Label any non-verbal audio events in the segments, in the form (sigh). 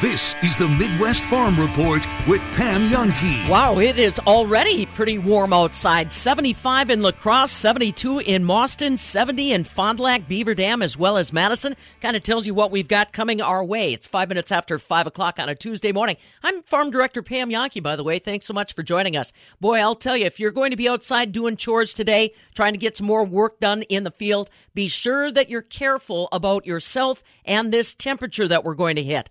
This is the Midwest Farm Report with Pam Jahnke. Wow, it is already pretty warm outside. 75 in La Crosse, 72 in Mauston, 70 in Fond du Lac, Beaver Dam, as well as Madison. Kind of tells you what we've got coming our way. It's five minutes after 5 o'clock on a Tuesday morning. I'm Farm Director Pam Jahnke, by the way. Thanks so much for joining us. Boy, I'll tell you, if you're going to be outside doing chores today, trying to get some more work done in the field, be sure that you're careful about yourself and this temperature that we're going to hit.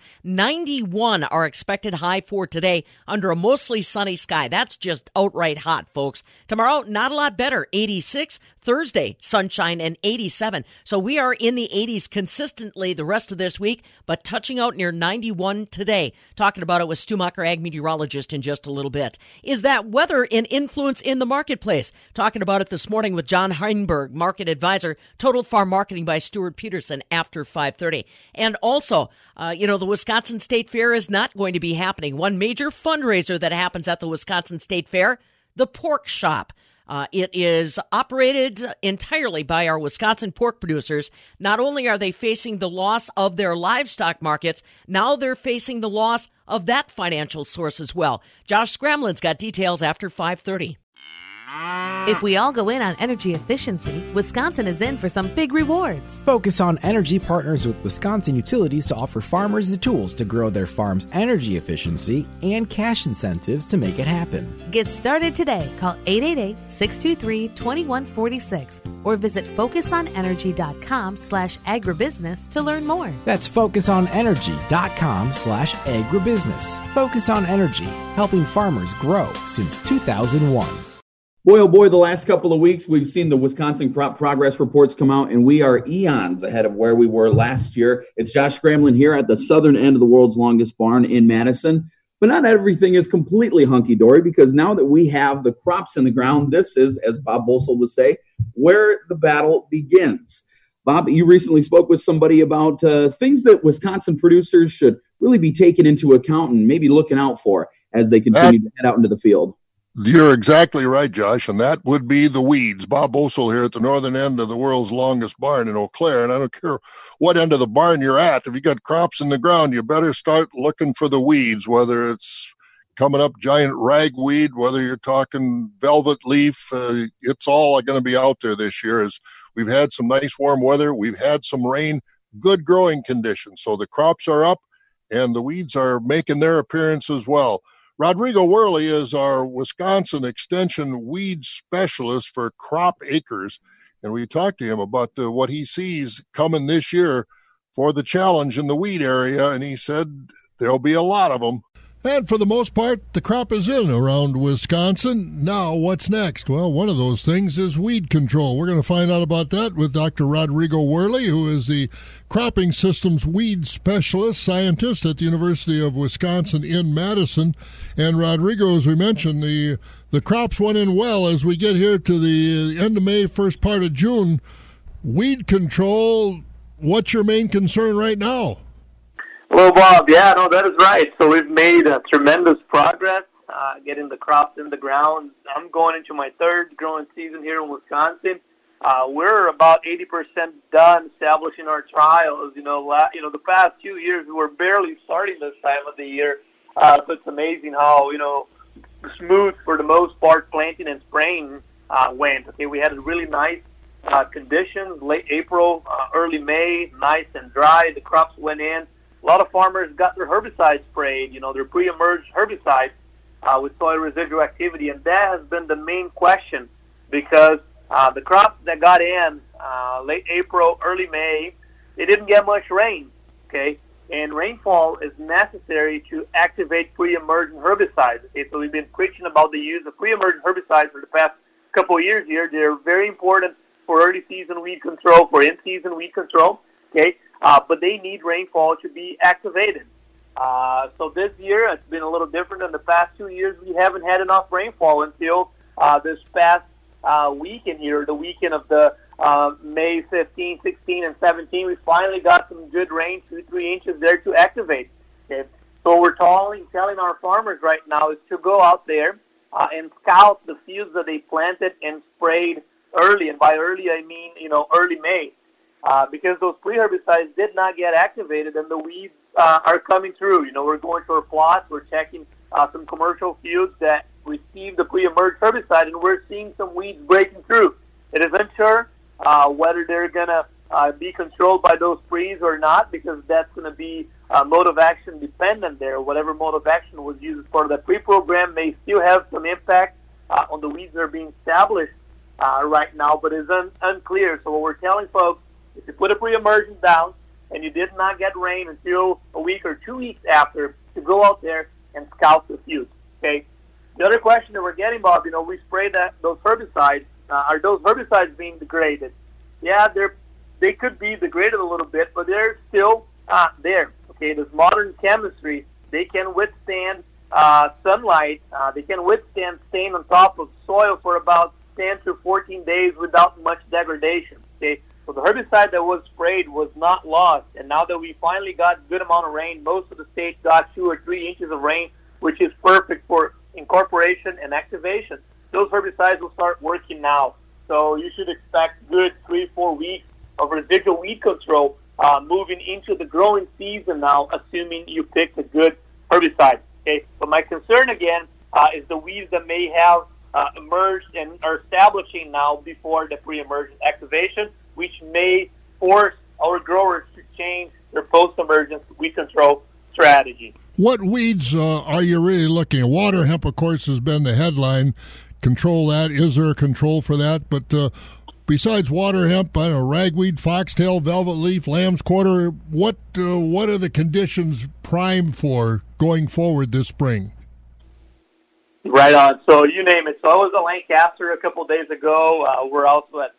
91 our expected high for today under a mostly sunny sky. That's just outright hot, folks. Tomorrow, not a lot better. 86. Thursday, sunshine and 87. So we are in the 80s consistently the rest of this week, but touching out near 91 today. Talking about it with Stumacher ag meteorologist, in just a little bit. Is that weather an influence in the marketplace? Talking about it this morning with John Heinberg, market advisor, Total Farm Marketing by Stewart-Peterson after 5:30. And also, uh, you know, the Wisconsin State Fair is not going to be happening. One major fundraiser that happens at the Wisconsin State Fair, the Pork Shop. Uh, it is operated entirely by our Wisconsin pork producers. Not only are they facing the loss of their livestock markets, now they're facing the loss of that financial source as well. Josh Scramlin's got details after 530. If we all go in on energy efficiency, Wisconsin is in for some big rewards. Focus on Energy partners with Wisconsin Utilities to offer farmers the tools to grow their farm's energy efficiency and cash incentives to make it happen. Get started today. Call 888-623-2146 or visit focusonenergy.com slash agribusiness to learn more. That's focusonenergy.com slash agribusiness. Focus on Energy, helping farmers grow since 2001. Boy, oh boy, the last couple of weeks we've seen the Wisconsin crop progress reports come out, and we are eons ahead of where we were last year. It's Josh Scramlin here at the southern end of the world's longest barn in Madison. But not everything is completely hunky dory because now that we have the crops in the ground, this is, as Bob Bosold would say, where the battle begins. Bob, you recently spoke with somebody about uh, things that Wisconsin producers should really be taking into account and maybe looking out for as they continue to head out into the field. You're exactly right, Josh, and that would be the weeds. Bob Bosold here at the northern end of the world's longest barn in Eau Claire, and I don't care what end of the barn you're at. If you got crops in the ground, you better start looking for the weeds, whether it's coming up giant ragweed, whether you're talking velvet leaf. Uh, it's all going to be out there this year. As we've had some nice warm weather, we've had some rain, good growing conditions, so the crops are up, and the weeds are making their appearance as well. Rodrigo Werle is our Wisconsin Extension weed specialist for crop acres. And we talked to him about uh, what he sees coming this year for the challenge in the weed area. And he said there'll be a lot of them. And for the most part, the crop is in around Wisconsin. Now, what's next? Well, one of those things is weed control. We're going to find out about that with Dr. Rodrigo Werle, who is the cropping systems weed specialist scientist at the University of Wisconsin in Madison. And Rodrigo, as we mentioned, the the crops went in well as we get here to the end of May, first part of June. Weed control. What's your main concern right now? Hello, Bob. Yeah, no, that is right. So we've made uh, tremendous progress uh, getting the crops in the ground. I'm going into my third growing season here in Wisconsin. Uh, we're about 80% done establishing our trials. You know, la- you know, the past few years we were barely starting this time of the year. Uh, so it's amazing how you know smooth for the most part planting and spraying uh, went. Okay, we had really nice uh, conditions late April, uh, early May, nice and dry. The crops went in a lot of farmers got their herbicides sprayed, you know, their pre-emerged herbicides uh, with soil residual activity, and that has been the main question because uh, the crops that got in uh, late April, early May, they didn't get much rain, okay? And rainfall is necessary to activate pre-emergent herbicides. Okay, so we've been preaching about the use of pre-emergent herbicides for the past couple of years here. They're very important for early season weed control, for in-season weed control. Okay, uh, but they need rainfall to be activated. Uh, so this year it's been a little different than the past two years. We haven't had enough rainfall until uh, this past uh, weekend here, the weekend of the uh, May 15, 16, and 17, we finally got some good rain, two, three inches there to activate. Okay. So we're telling, telling our farmers right now is to go out there uh, and scout the fields that they planted and sprayed early. And by early, I mean, you know, early May. Uh, because those pre-herbicides did not get activated and the weeds uh, are coming through. You know, we're going to our plots, we're checking uh, some commercial fields that received the pre-emerge herbicide, and we're seeing some weeds breaking through. It is unsure uh, whether they're going to uh, be controlled by those pre's or not, because that's going to be uh, mode of action dependent there. Whatever mode of action was used for the pre-program may still have some impact uh, on the weeds that are being established uh, right now, but it's un- unclear. So what we're telling folks, if you put a pre-emergence down and you did not get rain until a week or two weeks after, to go out there and scout the fields. Okay. The other question that we're getting, Bob, you know, we spray that those herbicides. Uh, are those herbicides being degraded? Yeah, they're they could be degraded a little bit, but they're still uh, there. Okay, this modern chemistry, they can withstand uh, sunlight. Uh, they can withstand staying on top of soil for about 10 to 14 days without much degradation. Herbicide that was sprayed was not lost, and now that we finally got good amount of rain, most of the states got two or three inches of rain, which is perfect for incorporation and activation. Those herbicides will start working now, so you should expect good three, four weeks of residual weed control uh, moving into the growing season now, assuming you picked a good herbicide. Okay, but my concern again uh, is the weeds that may have uh, emerged and are establishing now before the pre-emergent activation which may force our growers to change their post-emergence weed control strategy. What weeds uh, are you really looking at? Water hemp, of course, has been the headline. Control that. Is there a control for that? But uh, besides water hemp, I know ragweed, foxtail, velvet leaf, lamb's quarter. What uh, what are the conditions prime for going forward this spring? Right on. So you name it. So I was at Lancaster a couple of days ago. Uh, we're also at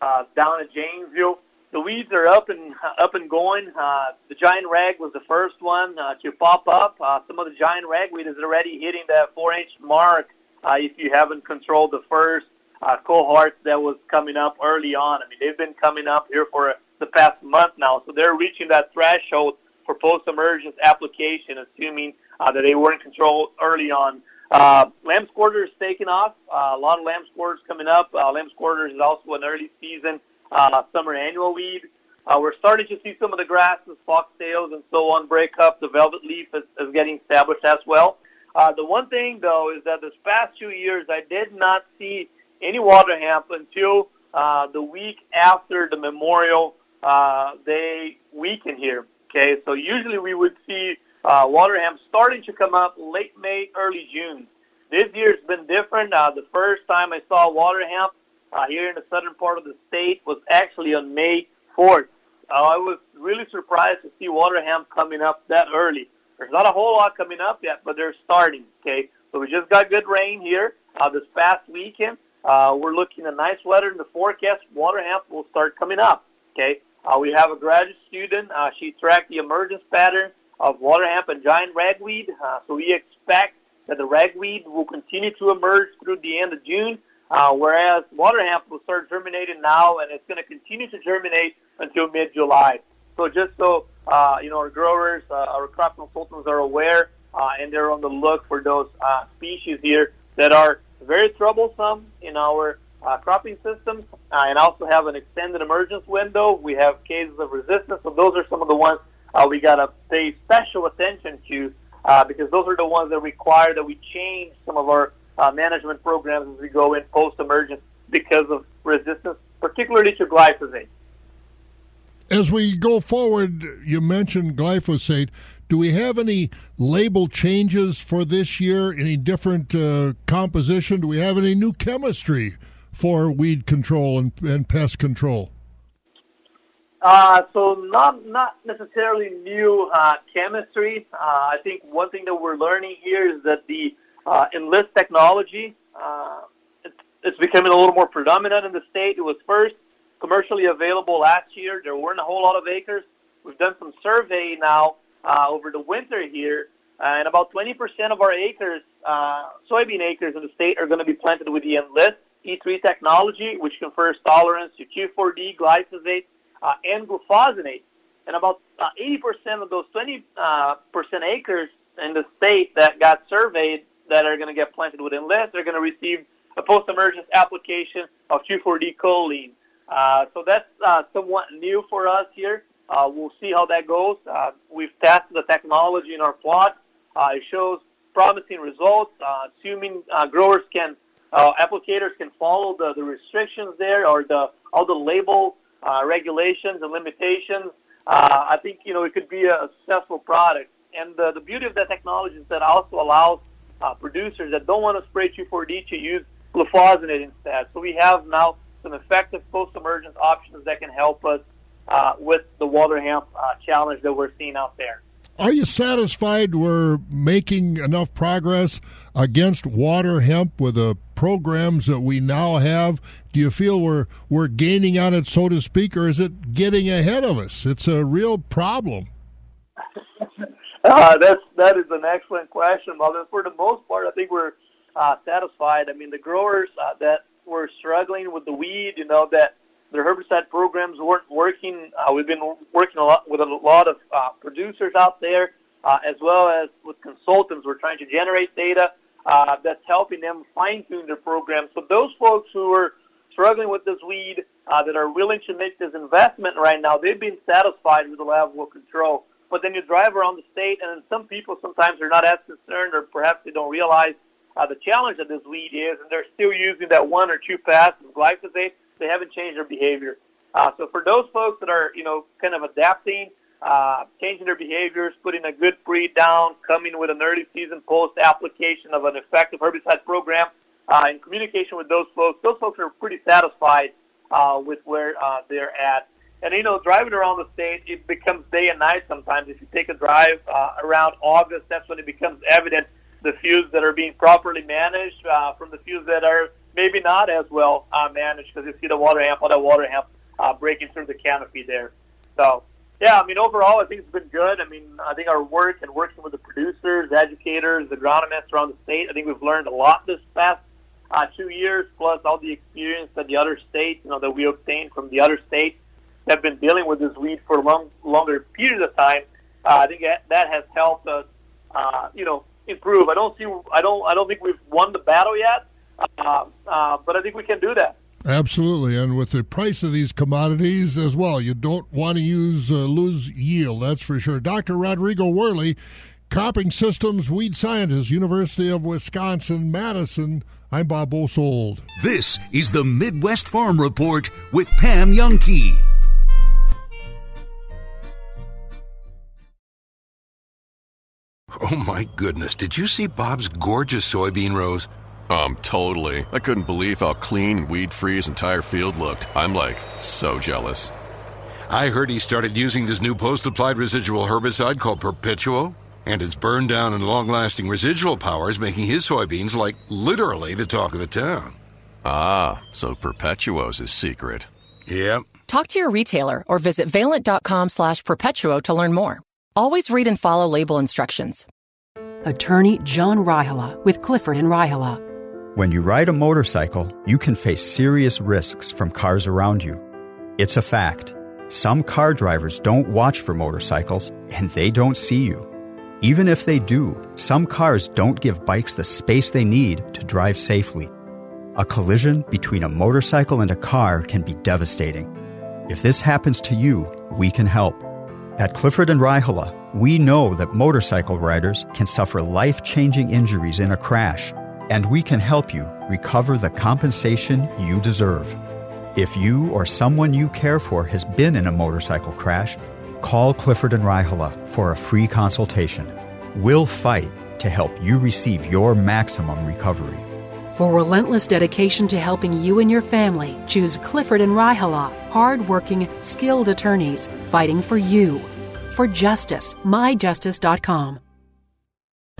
uh, down at Janesville. The weeds are up and up and going. Uh, the giant rag was the first one uh, to pop up. Uh, some of the giant ragweed is already hitting that four-inch mark. Uh, if you haven't controlled the first uh, cohort that was coming up early on, I mean they've been coming up here for the past month now, so they're reaching that threshold for post-emergence application, assuming uh, that they weren't controlled early on. Uh, lamb's quarter is taking off. Uh, a lot of lamb's quarters coming up. Uh, lamb's quarters is also an early season uh, summer annual weed. Uh, we're starting to see some of the grasses, foxtails, and so on break up. The velvet leaf is, is getting established as well. Uh, the one thing, though, is that this past two years, I did not see any water hemp until uh, the week after the Memorial uh, Day weekend here. Okay, so usually we would see uh, water hemp starting to come up late May, early June. This year's been different. Uh, the first time I saw water hemp uh, here in the southern part of the state was actually on May 4th. Uh, I was really surprised to see water hemp coming up that early. There's not a whole lot coming up yet, but they're starting. Okay, so we just got good rain here uh, this past weekend. Uh, we're looking at nice weather in the forecast. Water hemp will start coming up. Okay, uh, we have a graduate student. Uh, she tracked the emergence pattern of water hemp and giant ragweed. Uh, so we expect that the ragweed will continue to emerge through the end of June, uh, whereas water hemp will start germinating now, and it's going to continue to germinate until mid-July. So just so uh, you know, our growers, uh, our crop consultants are aware, uh, and they're on the look for those uh, species here that are very troublesome in our uh, cropping systems, uh, and also have an extended emergence window. We have cases of resistance, so those are some of the ones uh, we got to pay special attention to uh, because those are the ones that require that we change some of our uh, management programs as we go in post-emergence because of resistance, particularly to glyphosate. As we go forward, you mentioned glyphosate. Do we have any label changes for this year? Any different uh, composition? Do we have any new chemistry for weed control and, and pest control? Uh, so not not necessarily new uh, chemistry. Uh, I think one thing that we're learning here is that the uh, enlist technology uh, it's, it's becoming a little more predominant in the state. It was first commercially available last year. There weren't a whole lot of acres. We've done some survey now uh, over the winter here, and about 20% of our acres soybean acres in the state are going to be planted with the Enlist E3 technology, which confers tolerance to 2,4-D, glyphosate, uh, and glufosinate. And about uh, 80% of those 20 uh, percent acres in the state that got surveyed that are going to get planted with Enlist are going to receive a post-emergence application of 2,4-D choline. Uh, so that's uh, somewhat new for us here. Uh, we'll see how that goes. Uh, we've tested the technology in our plot. Uh, it shows promising results, uh, assuming uh, growers can, uh, applicators can follow the, the restrictions there or the all the label uh, regulations and limitations. Uh, I think you know it could be a successful product. And the, the beauty of that technology is that it also allows uh, producers that don't want to spray 2,4-D to use glufosinate instead. So we have now some effective post-emergence options that can help us uh, with the water hemp uh, challenge that we're seeing out there. Are you satisfied we're making enough progress against water hemp with the programs that we now have? Do you feel we're we're gaining on it, so to speak, or is it getting ahead of us? It's a real problem. uh, (laughs) that's that is an excellent question, Bob. for the most part, I think we're uh, satisfied. I mean, the growers uh, that were struggling with the weed, you know, that their herbicide programs weren't working. Uh, we've been working a lot with a lot of uh, producers out there, uh, as well as with consultants. We're trying to generate data uh, that's helping them fine tune their programs. So those folks who are struggling with this weed, uh, that are willing to make this investment right now, they've been satisfied with the level of control. But then you drive around the state, and then some people sometimes are not as concerned, or perhaps they don't realize uh, the challenge that this weed is, and they're still using that one or two passes of glyphosate they haven't changed their behavior. Uh, so for those folks that are, you know, kind of adapting, uh, changing their behaviors, putting a good breed down, coming with an early season post application of an effective herbicide program, uh, in communication with those folks, those folks are pretty satisfied uh, with where uh, they're at. And you know, driving around the state, it becomes day and night sometimes. If you take a drive uh, around August, that's when it becomes evident the fields that are being properly managed uh, from the fields that are maybe not as well uh, managed because you see the water hemp or the water hemp uh, breaking through the canopy there. So, yeah, I mean, overall, I think it's been good. I mean, I think our work and working with the producers, educators, agronomists around the state, I think we've learned a lot this past uh, two years, plus all the experience that the other states, you know, that we obtained from the other states that have been dealing with this weed for long, longer period of time. Uh, I think that, that has helped us, uh, you know, improve. I don't see, I don't, I don't think we've won the battle yet, uh, uh, but I think we can do that. Absolutely, and with the price of these commodities as well, you don't want to use uh, lose yield. That's for sure. Dr. Rodrigo Werle, cropping systems weed scientist, University of Wisconsin Madison. I'm Bob Bosold. This is the Midwest Farm Report with Pam Jahnke. Oh my goodness! Did you see Bob's gorgeous soybean rows? Um, totally. I couldn't believe how clean, and weed free his entire field looked. I'm like, so jealous. I heard he started using this new post applied residual herbicide called Perpetuo, and its burn down and long lasting residual power is making his soybeans like literally the talk of the town. Ah, so Perpetuo's his secret. Yep. Talk to your retailer or visit valent.com slash perpetuo to learn more. Always read and follow label instructions. Attorney John Raihala with Clifford and Raihala. When you ride a motorcycle, you can face serious risks from cars around you. It's a fact. Some car drivers don't watch for motorcycles and they don't see you. Even if they do, some cars don't give bikes the space they need to drive safely. A collision between a motorcycle and a car can be devastating. If this happens to you, we can help. At Clifford and Raihala, we know that motorcycle riders can suffer life changing injuries in a crash and we can help you recover the compensation you deserve. If you or someone you care for has been in a motorcycle crash, call Clifford and Raihala for a free consultation. We'll fight to help you receive your maximum recovery. For relentless dedication to helping you and your family, choose Clifford and Raihala, hard-working, skilled attorneys fighting for you. For justice, myjustice.com.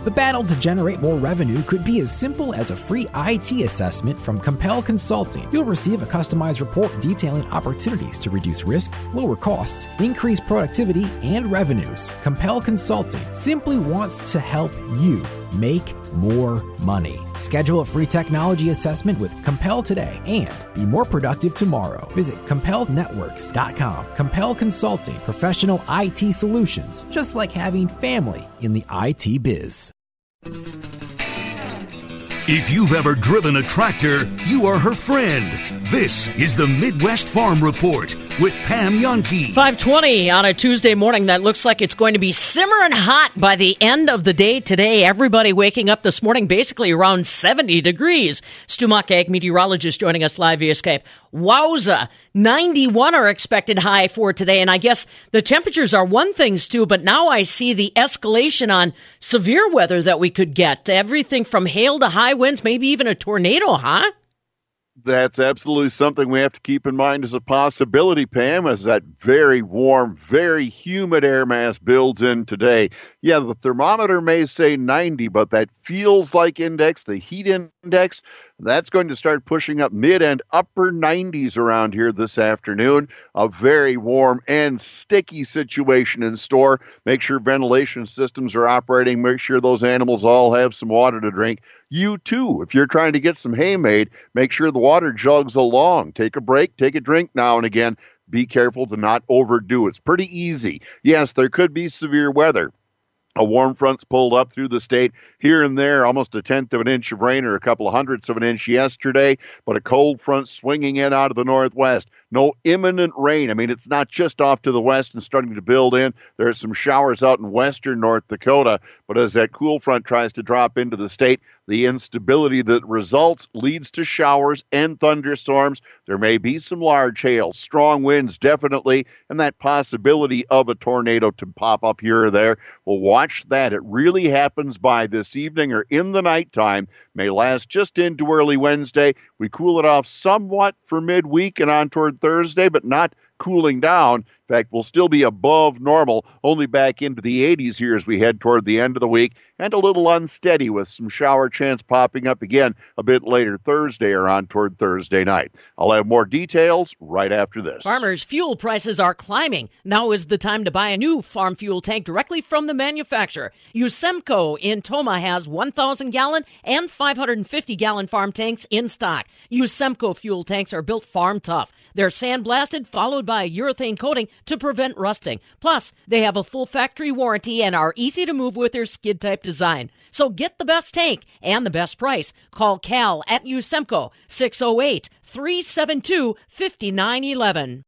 The battle to generate more revenue could be as simple as a free IT assessment from Compel Consulting. You'll receive a customized report detailing opportunities to reduce risk, lower costs, increase productivity, and revenues. Compel Consulting simply wants to help you make more money. Schedule a free technology assessment with Compel today and be more productive tomorrow. Visit CompelNetworks.com. Compel Consulting, professional IT solutions, just like having family in the IT biz. If you've ever driven a tractor, you are her friend. This is the Midwest Farm Report with Pam Jahnke. 520 on a Tuesday morning that looks like it's going to be simmering hot by the end of the day today. Everybody waking up this morning basically around 70 degrees. Stu Muck, ag meteorologist, joining us live via Skype. Wowza! 91 are expected high for today. And I guess the temperatures are one thing, too, but now I see the escalation on severe weather that we could get. Everything from hail to high winds, maybe even a tornado, huh? That's absolutely something we have to keep in mind as a possibility, Pam, as that very warm, very humid air mass builds in today. Yeah, the thermometer may say 90, but that feels like index, the heat index, that's going to start pushing up mid and upper 90s around here this afternoon. A very warm and sticky situation in store. Make sure ventilation systems are operating. Make sure those animals all have some water to drink. You too, if you're trying to get some hay made, make sure the water jugs along. Take a break, take a drink now and again. Be careful to not overdo. It's pretty easy. Yes, there could be severe weather a warm front's pulled up through the state here and there, almost a tenth of an inch of rain or a couple of hundredths of an inch yesterday, but a cold front swinging in out of the northwest. No imminent rain. I mean, it's not just off to the west and starting to build in. There are some showers out in western North Dakota, but as that cool front tries to drop into the state, the instability that results leads to showers and thunderstorms. There may be some large hail, strong winds, definitely, and that possibility of a tornado to pop up here or there. We'll watch that. It really happens by this evening or in the nighttime, may last just into early Wednesday. We cool it off somewhat for midweek and on toward Thursday, but not cooling down. In fact, we'll still be above normal, only back into the 80s here as we head toward the end of the week, and a little unsteady with some shower chance popping up again a bit later Thursday or on toward Thursday night. I'll have more details right after this. Farmers' fuel prices are climbing. Now is the time to buy a new farm fuel tank directly from the manufacturer. Usemco in Tomah has 1,000 gallon and 550 gallon farm tanks in stock. Usemco fuel tanks are built farm tough. They're sandblasted, followed by a urethane coating to prevent rusting. Plus, they have a full factory warranty and are easy to move with their skid type design. So get the best tank and the best price. Call Cal at Usemco 608 372 5911.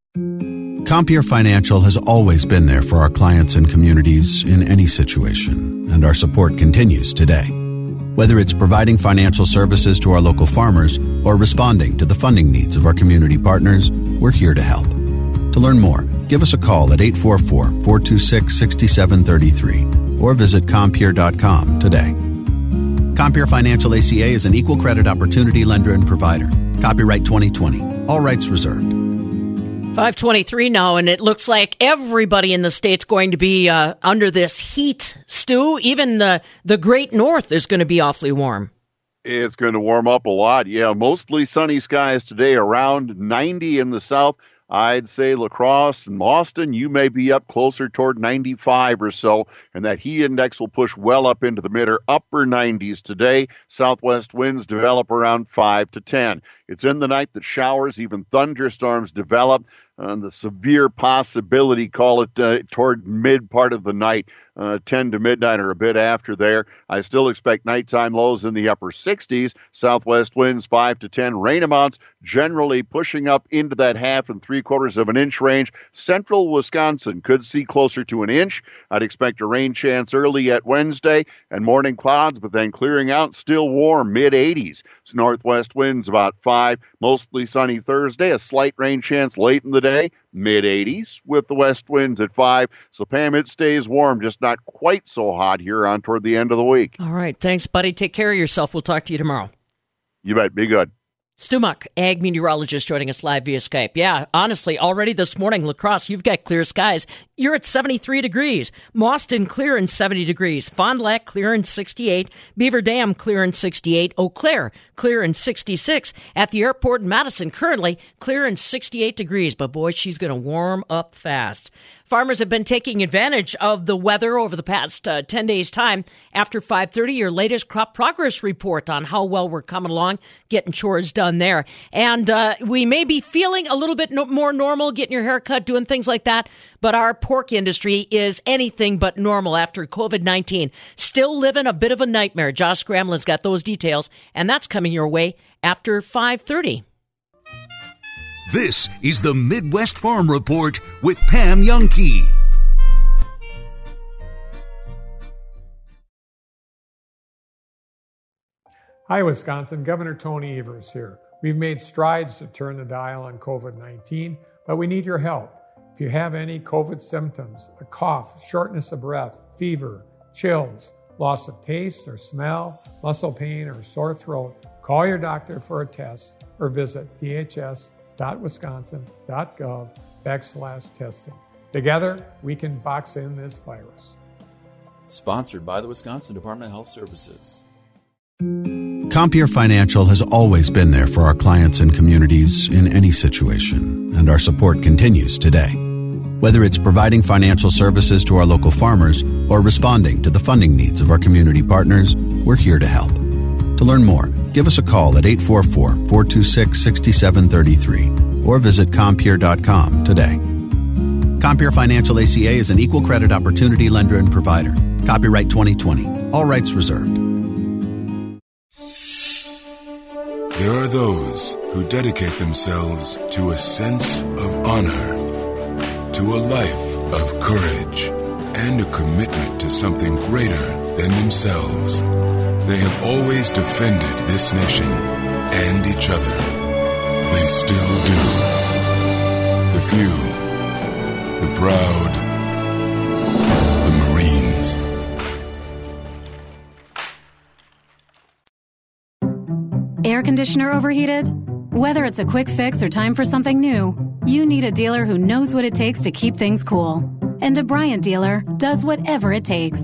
Compeer Financial has always been there for our clients and communities in any situation, and our support continues today. Whether it's providing financial services to our local farmers or responding to the funding needs of our community partners, we're here to help. To learn more, give us a call at 844 426 6733 or visit Compeer.com today. Compeer Financial ACA is an equal credit opportunity lender and provider. Copyright 2020. All rights reserved. 523 now, and it looks like everybody in the state's going to be uh, under this heat, Stu. Even the, the great north is going to be awfully warm. It's going to warm up a lot. Yeah, mostly sunny skies today, around 90 in the south. I'd say La Crosse and Mauston, you may be up closer toward 95 or so, and that heat index will push well up into the mid or upper 90s today. Southwest winds develop around 5 to 10. It's in the night that showers, even thunderstorms develop and the severe possibility, call it uh, toward mid part of the night, uh, 10 to midnight or a bit after there. I still expect nighttime lows in the upper 60s, southwest winds 5 to 10, rain amounts generally pushing up into that half and three quarters of an inch range. Central Wisconsin could see closer to an inch. I'd expect a rain chance early at Wednesday and morning clouds, but then clearing out, still warm, mid 80s. northwest winds about 5, mostly sunny Thursday, a slight rain chance late in the day, mid 80s with the west winds at 5. So, Pam, it stays warm, just not quite so hot here on toward the end of the week. All right. Thanks, buddy. Take care of yourself. We'll talk to you tomorrow. You bet. Be good. Stu Muck, ag meteorologist, joining us live via Skype. Yeah, honestly, already this morning, La Crosse, you've got clear skies. You're at 73 degrees. Mauston clear in 70 degrees. Fond du Lac clear in 68. Beaver Dam clear in 68. Eau Claire clear in 66. At the airport in Madison, currently clear in 68 degrees. But boy, she's going to warm up fast. Farmers have been taking advantage of the weather over the past uh, 10 days time. After 5:30 your latest crop progress report on how well we're coming along getting chores done there. And uh, we may be feeling a little bit no- more normal getting your hair cut, doing things like that, but our pork industry is anything but normal after COVID-19. Still living a bit of a nightmare. Josh Scramlin's got those details and that's coming your way after 5:30. This is the Midwest Farm Report with Pam Jahnke. Hi, Wisconsin. Governor Tony Evers here. We've made strides to turn the dial on COVID 19, but we need your help. If you have any COVID symptoms, a cough, shortness of breath, fever, chills, loss of taste or smell, muscle pain, or sore throat, call your doctor for a test or visit dhs.wisconsin.gov backslash testing. Together, we can box in this virus. Sponsored by the Wisconsin Department of Health Services. Compeer Financial has always been there for our clients and communities in any situation, and our support continues today. Whether it's providing financial services to our local farmers or responding to the funding needs of our community partners, we're here to help. To learn more, give us a call at 844 426 6733 or visit Compeer.com today. Compeer Financial ACA is an equal credit opportunity lender and provider. Copyright 2020. All rights reserved. There are those who dedicate themselves to a sense of honor, to a life of courage, and a commitment to something greater than themselves. They have always defended this nation and each other. They still do. The few, the proud, the Marines. Air conditioner overheated? Whether it's a quick fix or time for something new, you need a dealer who knows what it takes to keep things cool. And a Bryant dealer does whatever it takes.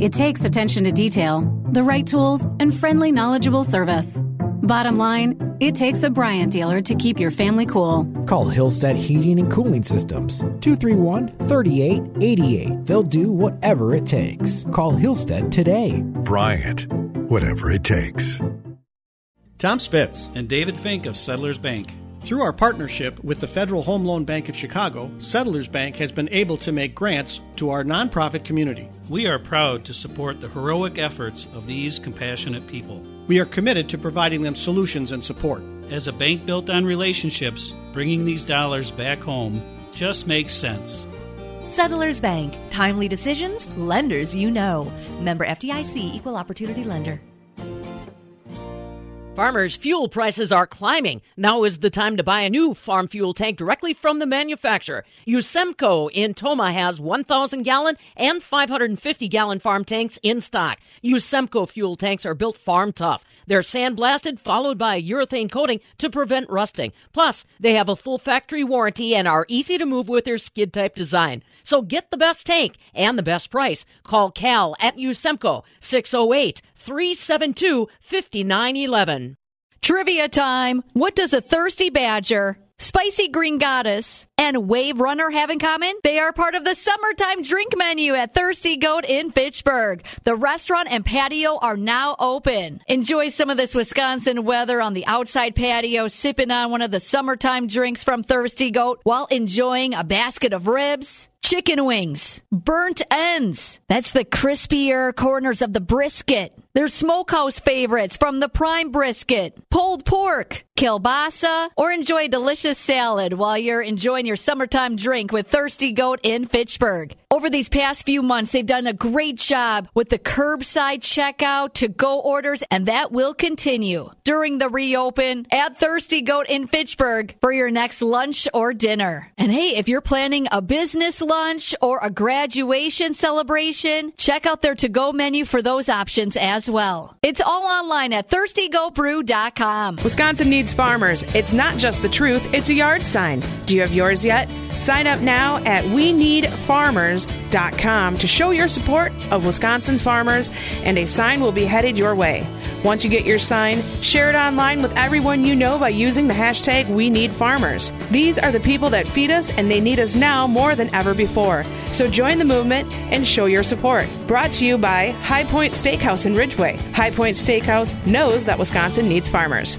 It takes attention to detail, the right tools, and friendly, knowledgeable service. Bottom line, it takes a Bryant dealer to keep your family cool. Call Hillstead Heating and Cooling Systems 231 3888. They'll do whatever it takes. Call Hillstead today. Bryant, whatever it takes. Tom Spitz and David Fink of Settlers Bank. Through our partnership with the Federal Home Loan Bank of Chicago, Settlers Bank has been able to make grants to our nonprofit community. We are proud to support the heroic efforts of these compassionate people. We are committed to providing them solutions and support. As a bank built on relationships, bringing these dollars back home just makes sense. Settlers Bank. Timely decisions, lenders you know. Member FDIC Equal Opportunity Lender. Farmers' fuel prices are climbing. Now is the time to buy a new farm fuel tank directly from the manufacturer. Usemco in Tomah has 1,000 gallon and 550 gallon farm tanks in stock. Usemco fuel tanks are built farm tough. They're sandblasted, followed by a urethane coating to prevent rusting. Plus, they have a full factory warranty and are easy to move with their skid type design. So get the best tank and the best price. Call Cal at Usemco 608 372 5911. Trivia time. What does a thirsty badger, spicy green goddess, and wave runner have in common? They are part of the summertime drink menu at Thirsty Goat in Fitchburg. The restaurant and patio are now open. Enjoy some of this Wisconsin weather on the outside patio, sipping on one of the summertime drinks from Thirsty Goat while enjoying a basket of ribs, chicken wings, burnt ends. That's the crispier corners of the brisket. Their smokehouse favorites from the prime brisket, pulled pork, kielbasa, or enjoy a delicious salad while you're enjoying your summertime drink with Thirsty Goat in Fitchburg. Over these past few months, they've done a great job with the curbside checkout to go orders, and that will continue during the reopen at Thirsty Goat in Fitchburg for your next lunch or dinner. And hey, if you're planning a business lunch or a graduation celebration, check out their to go menu for those options as well. It's all online at thirstygoatbrew.com. Wisconsin needs farmers. It's not just the truth, it's a yard sign. Do you have yours yet? Sign up now at we need farmers.com to show your support of Wisconsin's farmers, and a sign will be headed your way. Once you get your sign, share it online with everyone you know by using the hashtag We Need Farmers. These are the people that feed us and they need us now more than ever before. So join the movement and show your support. Brought to you by High Point Steakhouse in Ridgeway. High Point Steakhouse knows that Wisconsin needs farmers.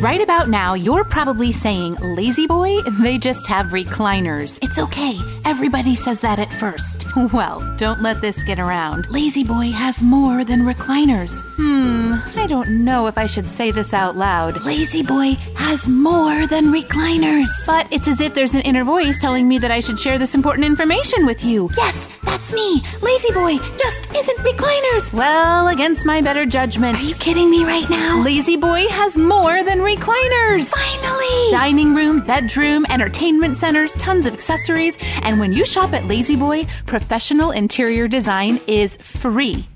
Right about now, you're probably saying, La-Z-Boy, they just have recliners. It's okay. Everybody says that at first. (laughs) Well, don't let this get around. La-Z-Boy has more than recliners. Hmm, I don't know if I should say this out loud. La-Z-Boy has more than recliners. But it's as if there's an inner voice telling me that I should share this important information with you. Yes, that's me. La-Z-Boy just isn't recliners. Well, against my better judgment. Are you kidding me right now? La-Z-Boy has more than recliners. Finally! Dining room, bedroom, entertainment centers, tons of accessories. And when you shop at La-Z-Boy, professional interior design is free.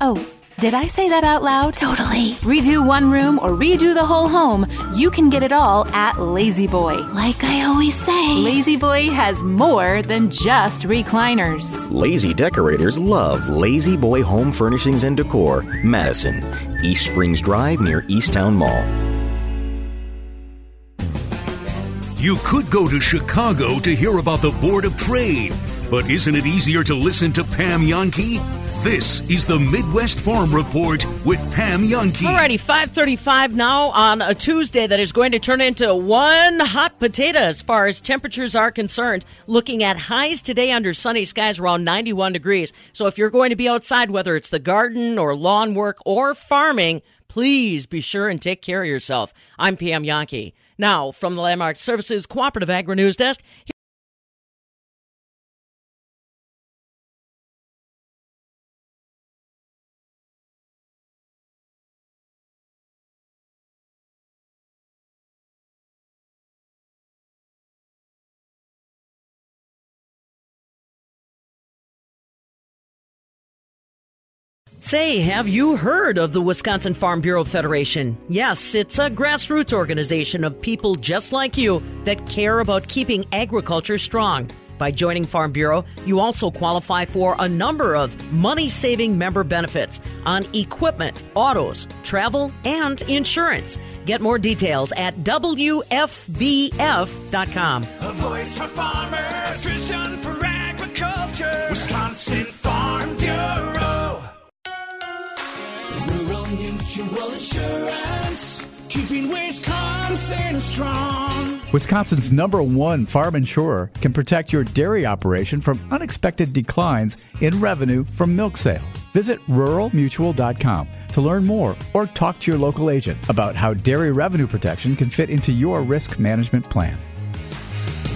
Oh, did I say that out loud? Totally. Redo one room or redo the whole home, you can get it all at La-Z-Boy. Like I always say, La-Z-Boy has more than just recliners. Lazy decorators love La-Z-Boy Home Furnishings and Decor, Madison, East Springs Drive near East Towne Mall. You could go to Chicago to hear about the Board of Trade, but isn't it easier to listen to Pam Jahnke? This is the Midwest Farm Report with Pam Jahnke. Alrighty, 535 now on a Tuesday that is going to turn into one hot potato as far as temperatures are concerned. Looking at highs today under sunny skies around 91 degrees. So if you're going to be outside, whether it's the garden or lawn work or farming, please be sure and take care of yourself. I'm Pam Jahnke. Now, from the Landmark Services Cooperative Agri News Desk, Say, have you heard of the Wisconsin Farm Bureau Federation? Yes, it's a grassroots organization of people just like you that care about keeping agriculture strong. By joining Farm Bureau, you also qualify for a number of money saving member benefits on equipment, autos, travel, and insurance. Get more details at WFBF.com. A voice for farmers, vision for agriculture. Wisconsin Farm Bureau. Mutual Insurance, keeping Wisconsin strong. Wisconsin's number one farm insurer can protect your dairy operation from unexpected declines in revenue from milk sales. Visit ruralmutual.com to learn more or talk to your local agent about how dairy revenue protection can fit into your risk management plan.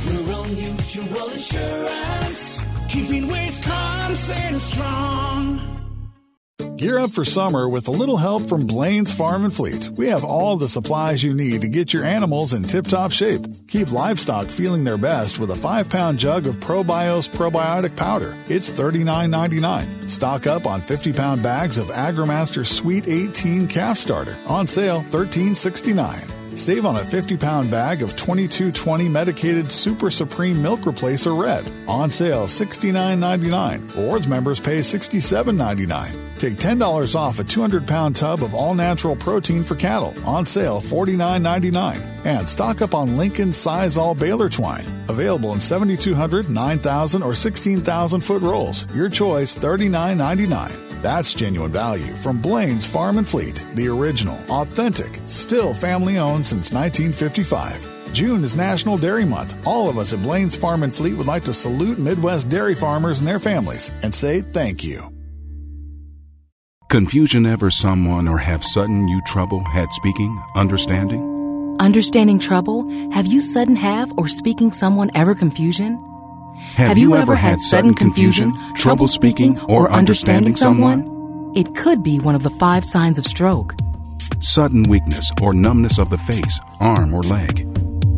Rural Mutual Insurance, keeping Wisconsin strong. Gear up for summer with a little help from Blain's Farm and Fleet. We have all the supplies you need to get your animals in tip top shape. Keep livestock feeling their best with a 5 pound jug of ProBios probiotic powder. It's $39.99. Stock up on 50 pound bags of AgriMaster Sweet 18 Calf Starter. On sale $13.69. Save on a 50 pound bag of 2220 medicated Super Supreme Milk Replacer Red. On sale $69.99. Awards members pay $67.99. Take $10 off a 200 pound tub of all natural protein for cattle. On sale $49.99. And stock up on Lincoln Size All Baler Twine. Available in 7,200, 9,000, or 16,000 foot rolls. Your choice $39.99. That's genuine value from Blain's Farm and Fleet, the original, authentic, still family owned since 1955. June is National Dairy Month. All of us at Blain's Farm and Fleet would like to salute Midwest dairy farmers and their families and say thank you. Confusion ever someone or have sudden you trouble had speaking, understanding? Understanding trouble? Have you sudden have or speaking someone ever confusion? Have, you, ever had sudden confusion, trouble speaking, or understanding someone? It could be one of the five signs of stroke. Sudden weakness or numbness of the face, arm, or leg.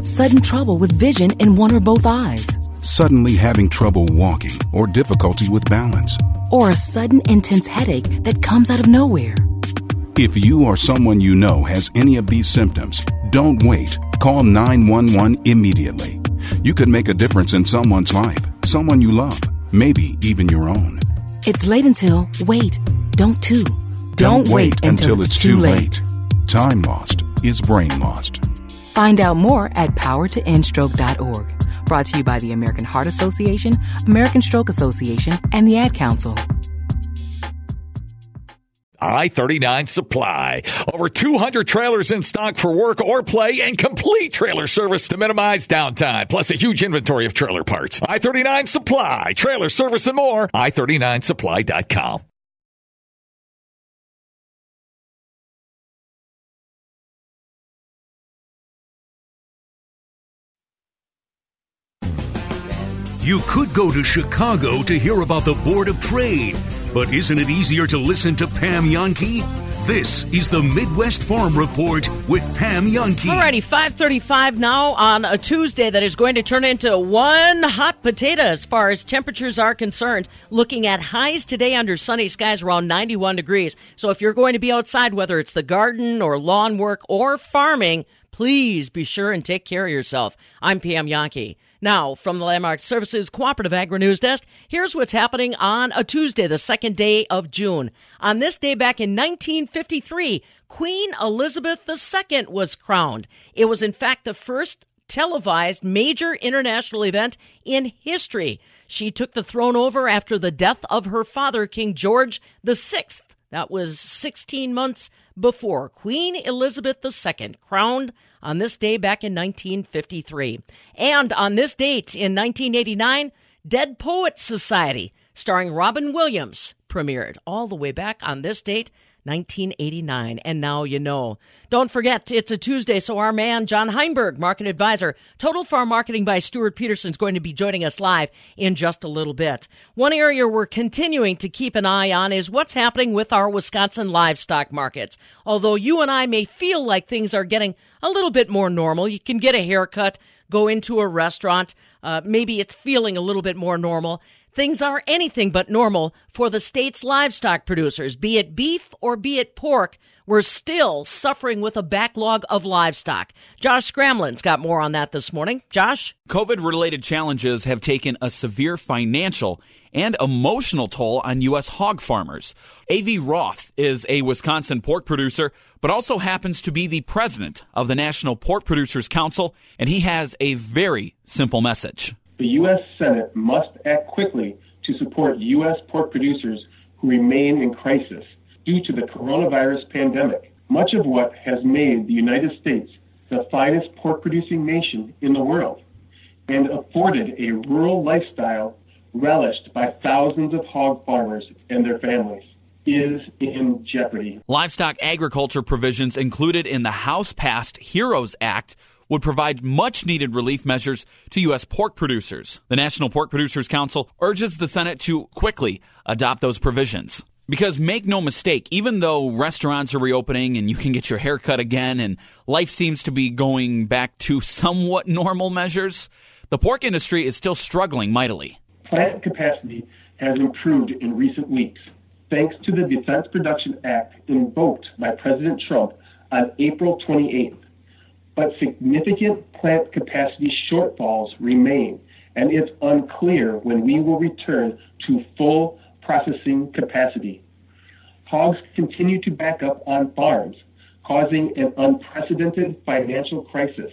Sudden trouble with vision in one or both eyes. Suddenly having trouble walking or difficulty with balance. Or a sudden intense headache that comes out of nowhere. If you or someone you know has any of these symptoms, don't wait. Call 911 immediately. You could make a difference in someone's life, someone you love, maybe even your own. It's late until wait, don't too. Don't wait until it's too late. Time lost is brain lost. Find out more at powertoendstroke.org. Brought to you by the American Heart Association, American Stroke Association, and the Ad Council. I 39 Supply. Over 200 trailers in stock for work or play and complete trailer service to minimize downtime, plus a huge inventory of trailer parts. I 39 Supply, trailer service and more. I 39supply.com. You could go to Chicago to hear about the Board of Trade, but isn't it easier to listen to Pam Jahnke? This is the Midwest Farm Report with Pam Jahnke. Alrighty, 535 now on a Tuesday that is going to turn into one hot potato as far as temperatures are concerned. Looking at highs today under sunny skies around 91 degrees. So if you're going to be outside, whether it's the garden or lawn work or farming, please be sure and take care of yourself. I'm Pam Jahnke. Now, from the Landmark Services Cooperative Agri News Desk, here's what's happening on a Tuesday, the second day of June. On this day back in 1953, Queen Elizabeth II was crowned. It was, in fact, the first televised major international event in history. She took the throne over after the death of her father, King George VI. That was 16 months before Queen Elizabeth II crowned on this day back in 1953. And on this date in 1989, Dead Poets Society, starring Robin Williams, premiered all the way back on this date. 1989, and now you know. Don't forget, it's a Tuesday, so our man John Heinberg, market advisor, Total Farm Marketing by Stewart-Peterson, is going to be joining us live in just a little bit. One area we're continuing to keep an eye on is what's happening with our Wisconsin livestock markets. Although you and I may feel like things are getting a little bit more normal, you can get a haircut, go into a restaurant, uh, maybe it's feeling a little bit more normal things are anything but normal for the state's livestock producers, be it beef or be it pork. We're still suffering with a backlog of livestock. Josh Scramlin's got more on that this morning. Josh? COVID related challenges have taken a severe financial and emotional toll on U.S. hog farmers. A.V. Roth is a Wisconsin pork producer, but also happens to be the president of the National Pork Producers Council, and he has a very simple message the U.S. Senate must act quickly to support U.S. pork producers who remain in crisis due to the coronavirus pandemic, much of what has made the United States the finest pork producing nation in the world and afforded a rural lifestyle relished by thousands of hog farmers and their families is in jeopardy. Livestock agriculture provisions included in the House passed HEROES Act would provide much needed relief measures to U.S. pork producers. The National Pork Producers Council urges the Senate to quickly adopt those provisions. Because make no mistake, even though restaurants are reopening and you can get your hair cut again and life seems to be going back to somewhat normal measures, the pork industry is still struggling mightily. Plant capacity has improved in recent weeks thanks to the Defense Production Act invoked by President Trump on April 28th but significant plant capacity shortfalls remain, and it's unclear when we will return to full processing capacity. Hogs continue to back up on farms, causing an unprecedented financial crisis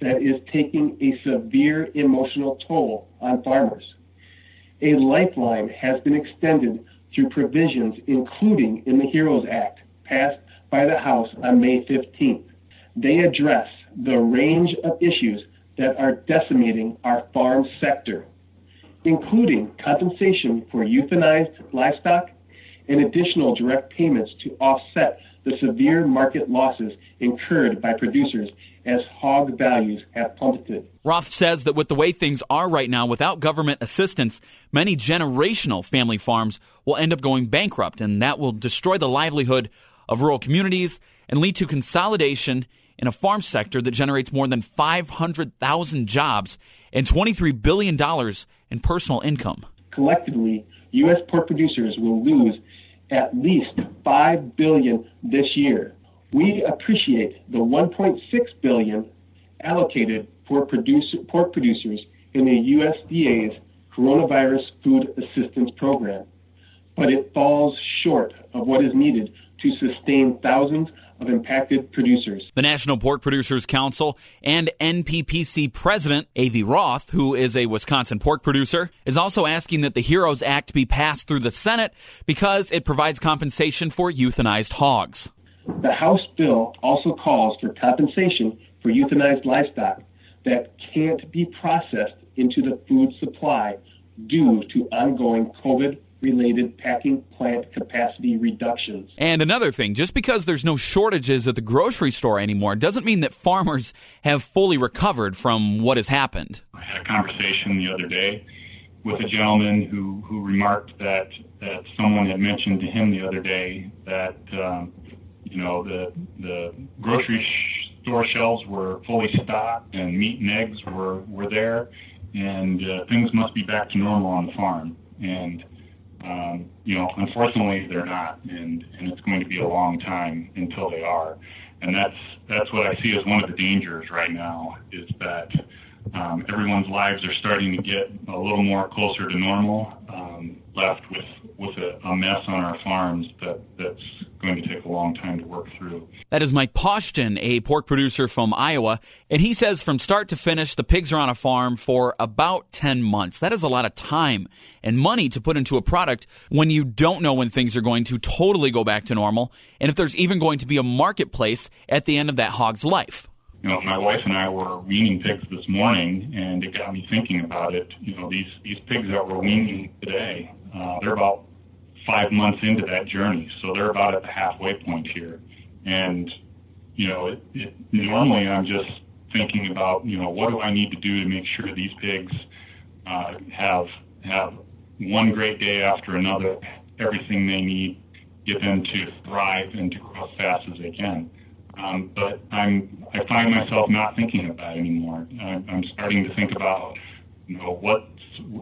that is taking a severe emotional toll on farmers. A lifeline has been extended through provisions including in the HEROES Act passed by the House on May 15th. They address the range of issues that are decimating our farm sector, including compensation for euthanized livestock and additional direct payments to offset the severe market losses incurred by producers as hog values have plummeted. Roth says that with the way things are right now, without government assistance, many generational family farms will end up going bankrupt, and that will destroy the livelihood of rural communities and lead to consolidation in a farm sector that generates more than 500,000 jobs and $23 billion in personal income. Collectively, U.S. pork producers will lose at least 5 billion this year. We appreciate the 1.6 billion allocated for produce, pork producers in the USDA's Coronavirus Food Assistance Program, but it falls short of what is needed to sustain thousands of impacted producers. The National Pork Producers Council and NPPC President A.V. Roth, who is a Wisconsin pork producer, is also asking that the HEROES Act be passed through the Senate because it provides compensation for euthanized hogs. The House bill also calls for compensation for euthanized livestock that can't be processed into the food supply due to ongoing COVID related packing plant capacity reductions. And another thing, just because there's no shortages at the grocery store anymore doesn't mean that farmers have fully recovered from what has happened. I had a conversation the other day with a gentleman who, who remarked that, that someone had mentioned to him the other day that, um, you know, the, the grocery store shelves were fully stocked and meat and eggs were, were there and uh, things must be back to normal on the farm. And um, you know, unfortunately, they're not, and and it's going to be a long time until they are. And that's that's what I see as one of the dangers right now is that um, everyone's lives are starting to get a little more closer to normal, um, left with with a, a mess on our farms that that's going to take a long time to work through. That is Mike Paustian, a pork producer from Iowa, and he says from start to finish, the pigs are on a farm for about 10 months. That is a lot of time and money to put into a product when you don't know when things are going to totally go back to normal, and if there's even going to be a marketplace at the end of that hog's life you know, my wife and I were weaning pigs this morning, and it got me thinking about it. You know, these these pigs that we're weaning today, uh, they're about five months into that journey, so they're about at the halfway point here. And you know, it, it, normally I'm just thinking about, you know, what do I need to do to make sure these pigs uh, have have one great day after another, everything they need, get them to thrive and to grow as fast as they can. Um, but I'm I find myself not thinking about it anymore. I'm, I'm starting to think about, you know, what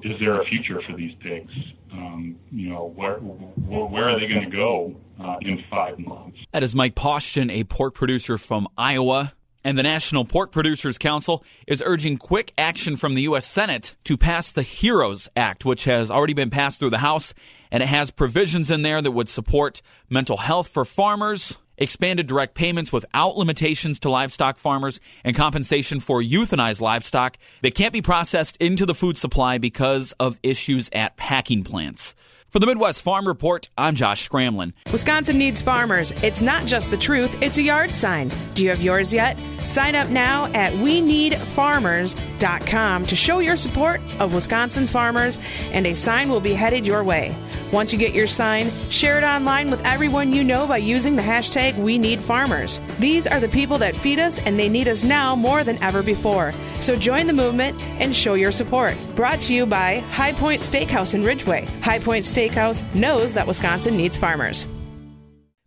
is there a future for these pigs? Um, you know, where where are they going to go uh, in five months? That is Mike Paustian, a pork producer from Iowa. And the National Pork Producers Council is urging quick action from the U.S. Senate to pass the HEROES Act, which has already been passed through the House. And it has provisions in there that would support mental health for farmers, expanded direct payments without limitations to livestock farmers, and compensation for euthanized livestock that can't be processed into the food supply because of issues at packing plants. For the Midwest Farm Report, I'm Josh Scramlin. Wisconsin needs farmers. It's not just the truth, it's a yard sign. Do you have yours yet? Sign up now at we need farmers.com to show your support of Wisconsin's farmers, and a sign will be headed your way. Once you get your sign, share it online with everyone you know by using the hashtag We Need Farmers. These are the people that feed us, and they need us now more than ever before. So join the movement and show your support. Brought to you by High Point Steakhouse in Ridgeway. High Point Steakhouse knows that Wisconsin needs farmers.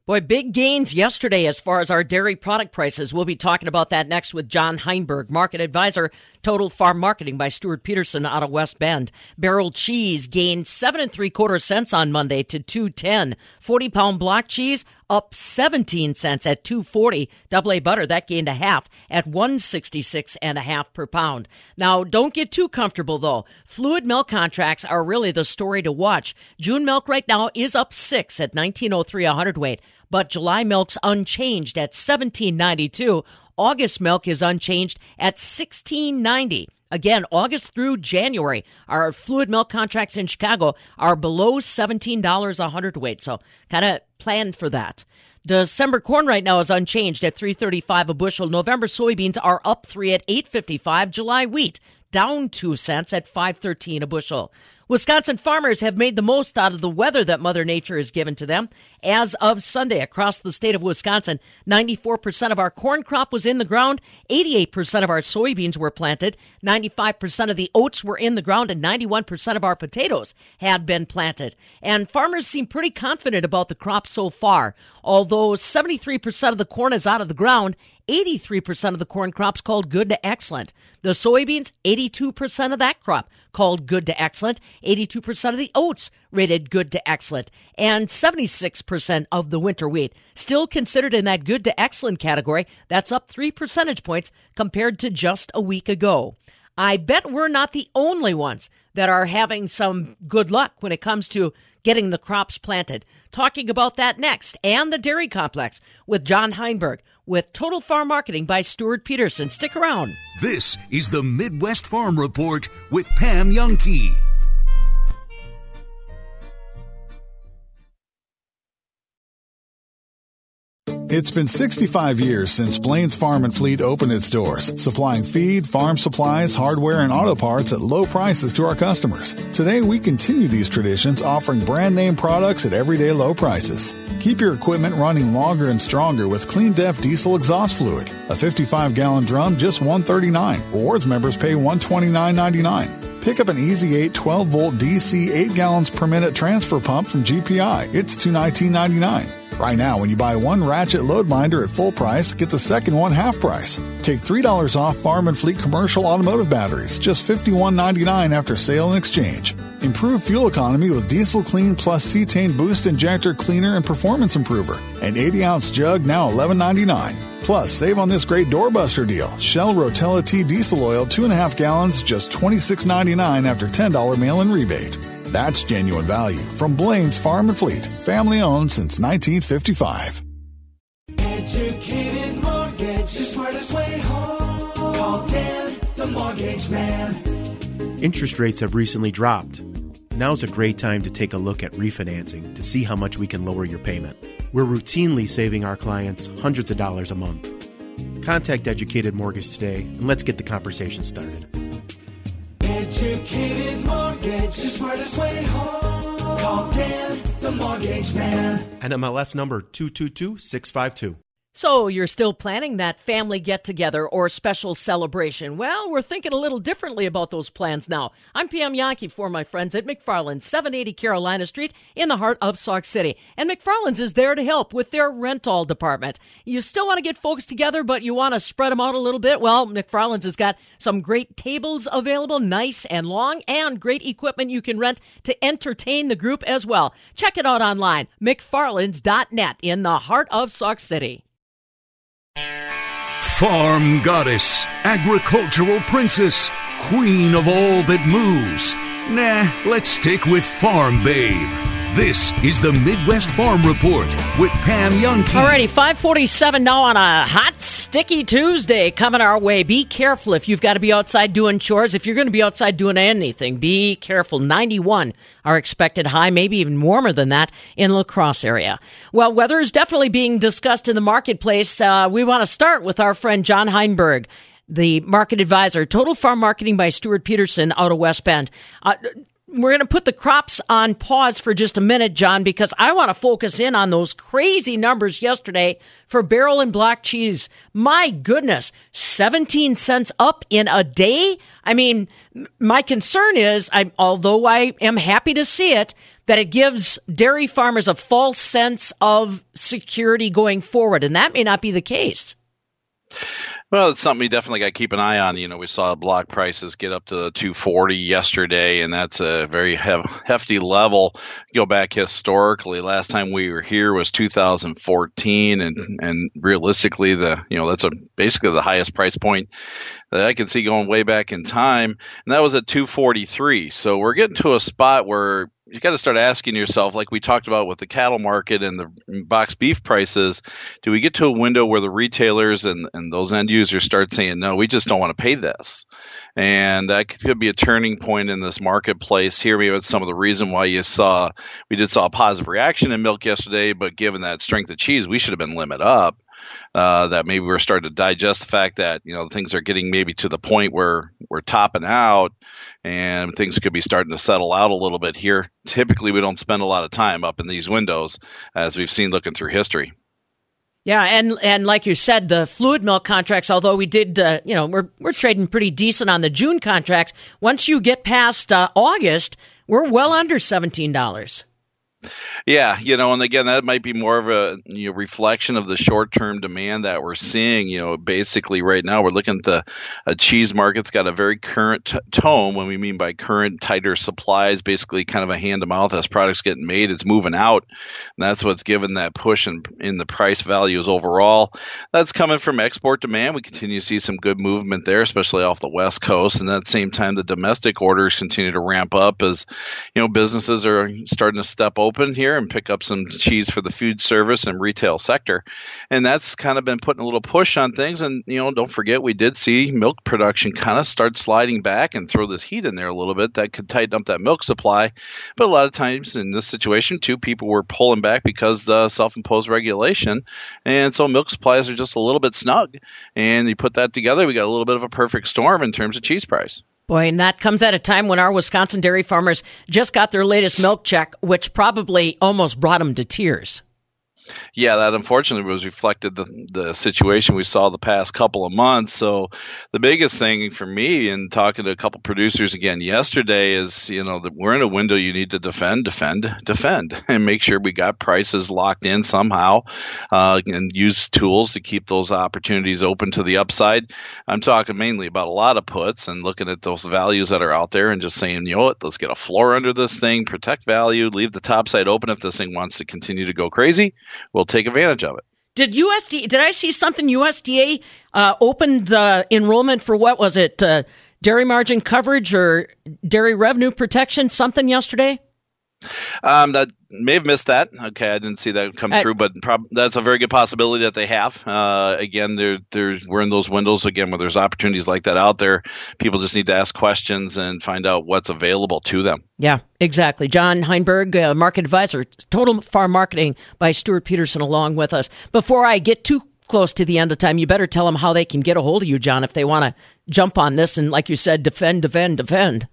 Boy, big gains yesterday as far as our dairy product prices. We'll be talking about that next with John Heinberg, market advisor, Total Farm Marketing by Stewart-Peterson out of West Bend. Barrel cheese gained seven and three quarter cents on Monday to two ten. Forty pound block cheese up seventeen cents at two forty. Double A butter that gained a half at one sixty six and a half per pound. Now, don't get too comfortable though. Fluid milk contracts are really the story to watch. June milk right now is up six at nineteen oh three a hundredweight but July milk's unchanged at 17.92. August milk is unchanged at 16.90. Again, August through January, our fluid milk contracts in Chicago are below $17 a hundredweight. So kind of plan for that. December corn right now is unchanged at 335 a bushel. November soybeans are up 3 at 855. July wheat down 2 cents at 513 a bushel. Wisconsin farmers have made the most out of the weather that Mother Nature has given to them. As of Sunday, across the state of Wisconsin, 94% of our corn crop was in the ground, 88% of our soybeans were planted, 95% of the oats were in the ground, and 91% of our potatoes had been planted. And farmers seem pretty confident about the crop so far. Although 73% of the corn is out of the ground, 83% of the corn crop's called good to excellent. The soybeans, 82% of that crop called good to excellent. 82% of the oats rated good to excellent. And 76% of the winter wheat still considered in that good to excellent category. That's up three percentage points compared to just a week ago. I bet we're not the only ones that are having some good luck when it comes to getting the crops planted. Talking about that next and the dairy complex with John Heinberg with Total Farm Marketing by Stewart-Peterson. Stick around. This is the Midwest Farm Report with Pam Jahnke. It's been 65 years since Blain's Farm and Fleet opened its doors, supplying feed, farm supplies, hardware, and auto parts at low prices to our customers. Today, we continue these traditions, offering brand name products at everyday low prices. Keep your equipment running longer and stronger with Clean Def Diesel Exhaust Fluid. A 55 gallon drum, just 139. Rewards members pay $129.99. Pick up an Easy 8 12 volt DC 8 gallons per minute transfer pump from GPI. It's $219.99. Right now, when you buy one ratchet load minder at full price, get the second one half price. Take $3 off Farm and Fleet commercial automotive batteries, just $51.99 after sale and exchange. Improve fuel economy with Diesel Clean Plus Cetane Boost Injector Cleaner and Performance Improver. An 80 ounce jug now $11.99. Plus, save on this great doorbuster deal. Shell Rotella T diesel oil, 2.5 gallons, just $26.99 after $10 mail in rebate. That's genuine value from Blain's Farm and Fleet, family owned since 1955. Educated mortgage, the smartest way home. Call Dan, the mortgage man. Interest rates have recently dropped. Now's a great time to take a look at refinancing to see how much we can lower your payment. We're routinely saving our clients hundreds of dollars a month. Contact Educated Mortgage today and let's get the conversation started. Educated mortgage, the smartest way home. Call Dan, the mortgage man. NMLS number 222652. So, you're still planning that family get together or special celebration. Well, we're thinking a little differently about those plans now. I'm Pam Jahnke for my friends at McFarland's, 780 Carolina Street in the heart of Sauk City. And McFarland's is there to help with their rental department. You still want to get folks together, but you want to spread them out a little bit? Well, McFarland's has got some great tables available, nice and long, and great equipment you can rent to entertain the group as well. Check it out online, McFarland's.net in the heart of Sauk City. Farm goddess, agricultural princess, queen of all that moves. Nah, let's stick with Farm Babe. This is the Midwest Farm Report with Pam Jahnke. Alrighty, 547 now on a hot, sticky Tuesday coming our way. Be careful if you've got to be outside doing chores. If you're going to be outside doing anything, be careful. 91 our expected high, maybe even warmer than that in La Crosse area. Well, weather is definitely being discussed in the marketplace. Uh, we want to start with our friend John Heinberg the market advisor, Total Farm Marketing by Stewart-Peterson out of West Bend. Uh, we're going to put the crops on pause for just a minute, John, because I want to focus in on those crazy numbers yesterday for barrel and block cheese. My goodness, 17 cents up in a day? I mean, my concern is, I, although I am happy to see it, that it gives dairy farmers a false sense of security going forward, and that may not be the case. Well, it's something we definitely got to keep an eye on. You know, we saw block prices get up to 240 yesterday, and that's a very hef- hefty level. Go back historically, last time we were here was 2014, and and realistically, the you know that's a basically the highest price point that I can see going way back in time, and that was at 243. So we're getting to a spot where you got to start asking yourself, like we talked about with the cattle market and the box beef prices, do we get to a window where the retailers and, and those end users start saying, no, we just don't want to pay this? And that could be a turning point in this marketplace. Here, maybe it's some of the reason why you saw, we did saw a positive reaction in milk yesterday, but given that strength of cheese, we should have been limit up. Uh, that maybe we're starting to digest the fact that you know things are getting maybe to the point where we're topping out and things could be starting to settle out a little bit here. Typically, we don't spend a lot of time up in these windows, as we've seen looking through history. Yeah, and and like you said, the fluid milk contracts. Although we did, uh, you know, we're we're trading pretty decent on the June contracts. Once you get past uh, August, we're well under seventeen dollars. Yeah, you know, and again, that might be more of a you know, reflection of the short-term demand that we're seeing. You know, basically right now we're looking at the cheese market's got a very current t- tone. When we mean by current, tighter supplies, basically kind of a hand to mouth as products getting made, it's moving out, and that's what's given that push in, in the price values overall. That's coming from export demand. We continue to see some good movement there, especially off the west coast, and at the same time, the domestic orders continue to ramp up as you know businesses are starting to step open here and pick up some cheese for the food service and retail sector. And that's kind of been putting a little push on things. And, you know, don't forget, we did see milk production kind of start sliding back and throw this heat in there a little bit that could tighten up that milk supply. But a lot of times in this situation, too, people were pulling back because the self imposed regulation. And so milk supplies are just a little bit snug. And you put that together, we got a little bit of a perfect storm in terms of cheese price. Boy, and that comes at a time when our Wisconsin dairy farmers just got their latest milk check, which probably almost brought them to tears. Yeah, that unfortunately was reflected the the situation we saw the past couple of months. So the biggest thing for me in talking to a couple producers again yesterday is, you know, that we're in a window you need to defend, defend, defend, (laughs) and make sure we got prices locked in somehow, uh, and use tools to keep those opportunities open to the upside. I'm talking mainly about a lot of puts and looking at those values that are out there and just saying, you know what, let's get a floor under this thing, protect value, leave the top side open if this thing wants to continue to go crazy we'll take advantage of it. Did USD? Did I see something? USDA uh, opened the enrollment for what was it? Uh, dairy margin coverage or dairy revenue protection? Something yesterday? Um, that may have missed that. Okay, I didn't see that come Uh, through, but prob- that's a very good possibility that they have. Uh, again, there, there's we're in those windows again where there's opportunities like that out there. People just need to ask questions and find out what's available to them. Yeah, exactly. John Heinberg, uh, market advisor, Total Farm Marketing by Stewart-Peterson, along with us. Before I get too close to the end of time, you better tell them how they can get a hold of you, John, if they want to jump on this and, like you said, defend, defend, defend.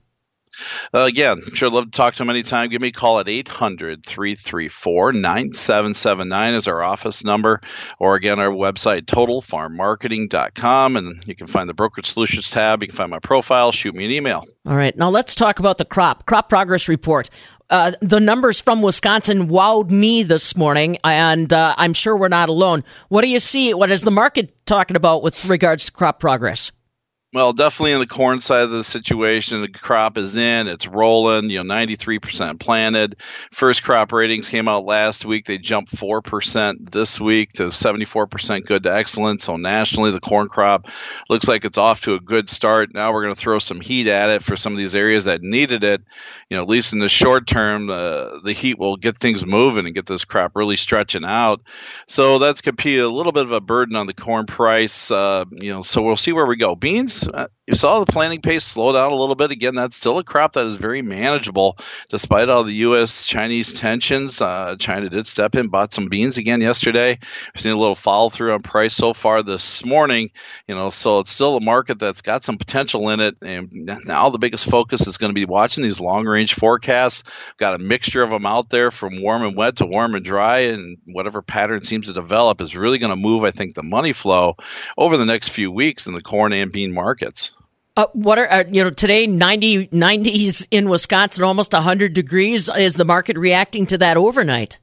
Uh, again, sure love to talk to him anytime. Give me a call at 800 334 9779 is our office number. Or again, our website, totalfarmmarketing.com. And you can find the Brokerage Solutions tab. You can find my profile. Shoot me an email. All right, now let's talk about the crop crop progress report. Uh, the numbers from Wisconsin wowed me this morning, and uh, I'm sure we're not alone. What do you see? What is the market talking about with regards to crop progress? Well, definitely in the corn side of the situation, the crop is in, it's rolling, you know, 93% planted. First crop ratings came out last week. They jumped 4% this week to 74% good to excellent. So nationally, the corn crop looks like it's off to a good start. Now we're going to throw some heat at it for some of these areas that needed it. You know, at least in the short term, uh, the heat will get things moving and get this crop really stretching out. So that's could be a little bit of a burden on the corn price. Uh, you know, so we'll see where we go. Beans, uh, you saw the planting pace slow down a little bit. Again, that's still a crop that is very manageable despite all the U.S. Chinese tensions. Uh, China did step in, bought some beans again yesterday. We've seen a little follow through on price so far this morning. You know, so it's still a market that's got some potential in it. And now the biggest focus is going to be watching these long range forecasts. Got a mixture of them out there from warm and wet to warm and dry, and whatever pattern seems to develop is really going to move, I think, the money flow over the next few weeks in the corn and bean markets. Uh, what are uh, you know today 90 90s in Wisconsin almost 100 degrees. Is the market reacting to that overnight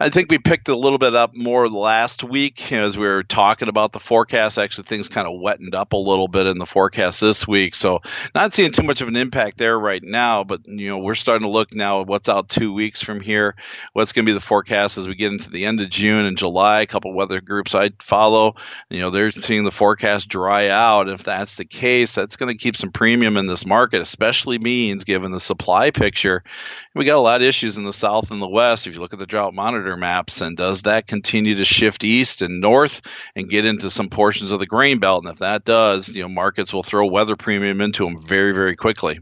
I think we picked a little bit up more last week as we were talking about the forecast. Actually, things kind of wetted up a little bit in the forecast this week. So, not seeing too much of an impact there right now. But, you know, we're starting to look now at what's out two weeks from here. What's going to be the forecast as we get into the end of June and July. A couple weather groups I follow, you know, they're seeing the forecast dry out. If that's the case, that's going to keep some premium in this market, especially beans, given the supply picture. We got a lot of issues in the south and the west. If you look at the drought monitor maps, and does that continue to shift east and north and get into some portions of the grain belt? And if that does, you know, markets will throw weather premium into them very, very quickly.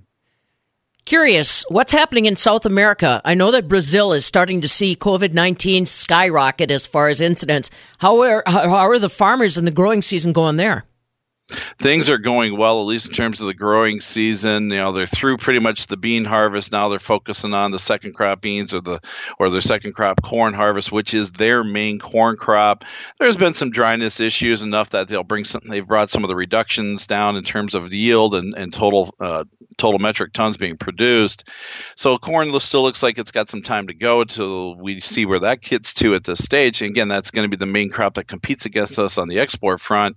Curious, what's happening in South America? I know that Brazil is starting to see COVID 19 skyrocket as far as incidents. How are, how are the farmers in the growing season going there? Things are going well, at least in terms of the growing season. You know, they're through pretty much the bean harvest. Now they're focusing on the second crop beans or the or their second crop corn harvest, which is their main corn crop. There's been some dryness issues enough that they'll bring some. They've brought some of the reductions down in terms of yield and, and total uh, total metric tons being produced. So corn still looks like it's got some time to go until we see where that gets to at this stage. And again, that's going to be the main crop that competes against us on the export front.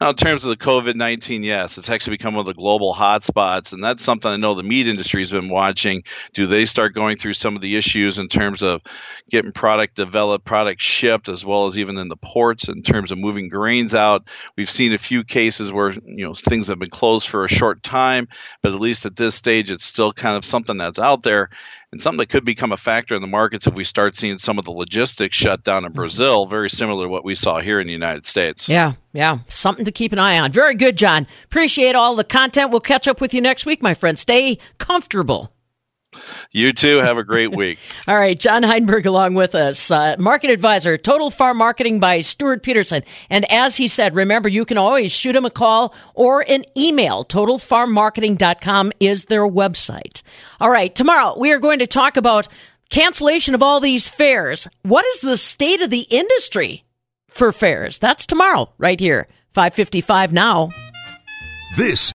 Now, in terms of the COVID 19, yes, it's actually become one of the global hotspots. And that's something I know the meat industry has been watching. Do they start going through some of the issues in terms of getting product developed, product shipped, as well as even in the ports in terms of moving grains out? We've seen a few cases where, you know, things have been closed for a short time, but at least at this stage, it's still kind of something that's out there and something that could become a factor in the markets if we start seeing some of the logistics shut down in mm-hmm. Brazil, very similar to what we saw here in the United States. Yeah, yeah. Something to keep an eye on. Very good, John. Appreciate all the content. We'll catch up with you next week, my friend. Stay comfortable. You too. Have a great (laughs) week. All right. John Heinberg along with us, uh, market advisor, Total Farm Marketing by Stewart-Peterson. And as he said, remember, you can always shoot him a call or an email. TotalFarmMarketing.com is their website. All right. Tomorrow, we are going to talk about cancellation of all these fairs. What is the state of the industry for fairs? That's tomorrow, right here, 555 now. This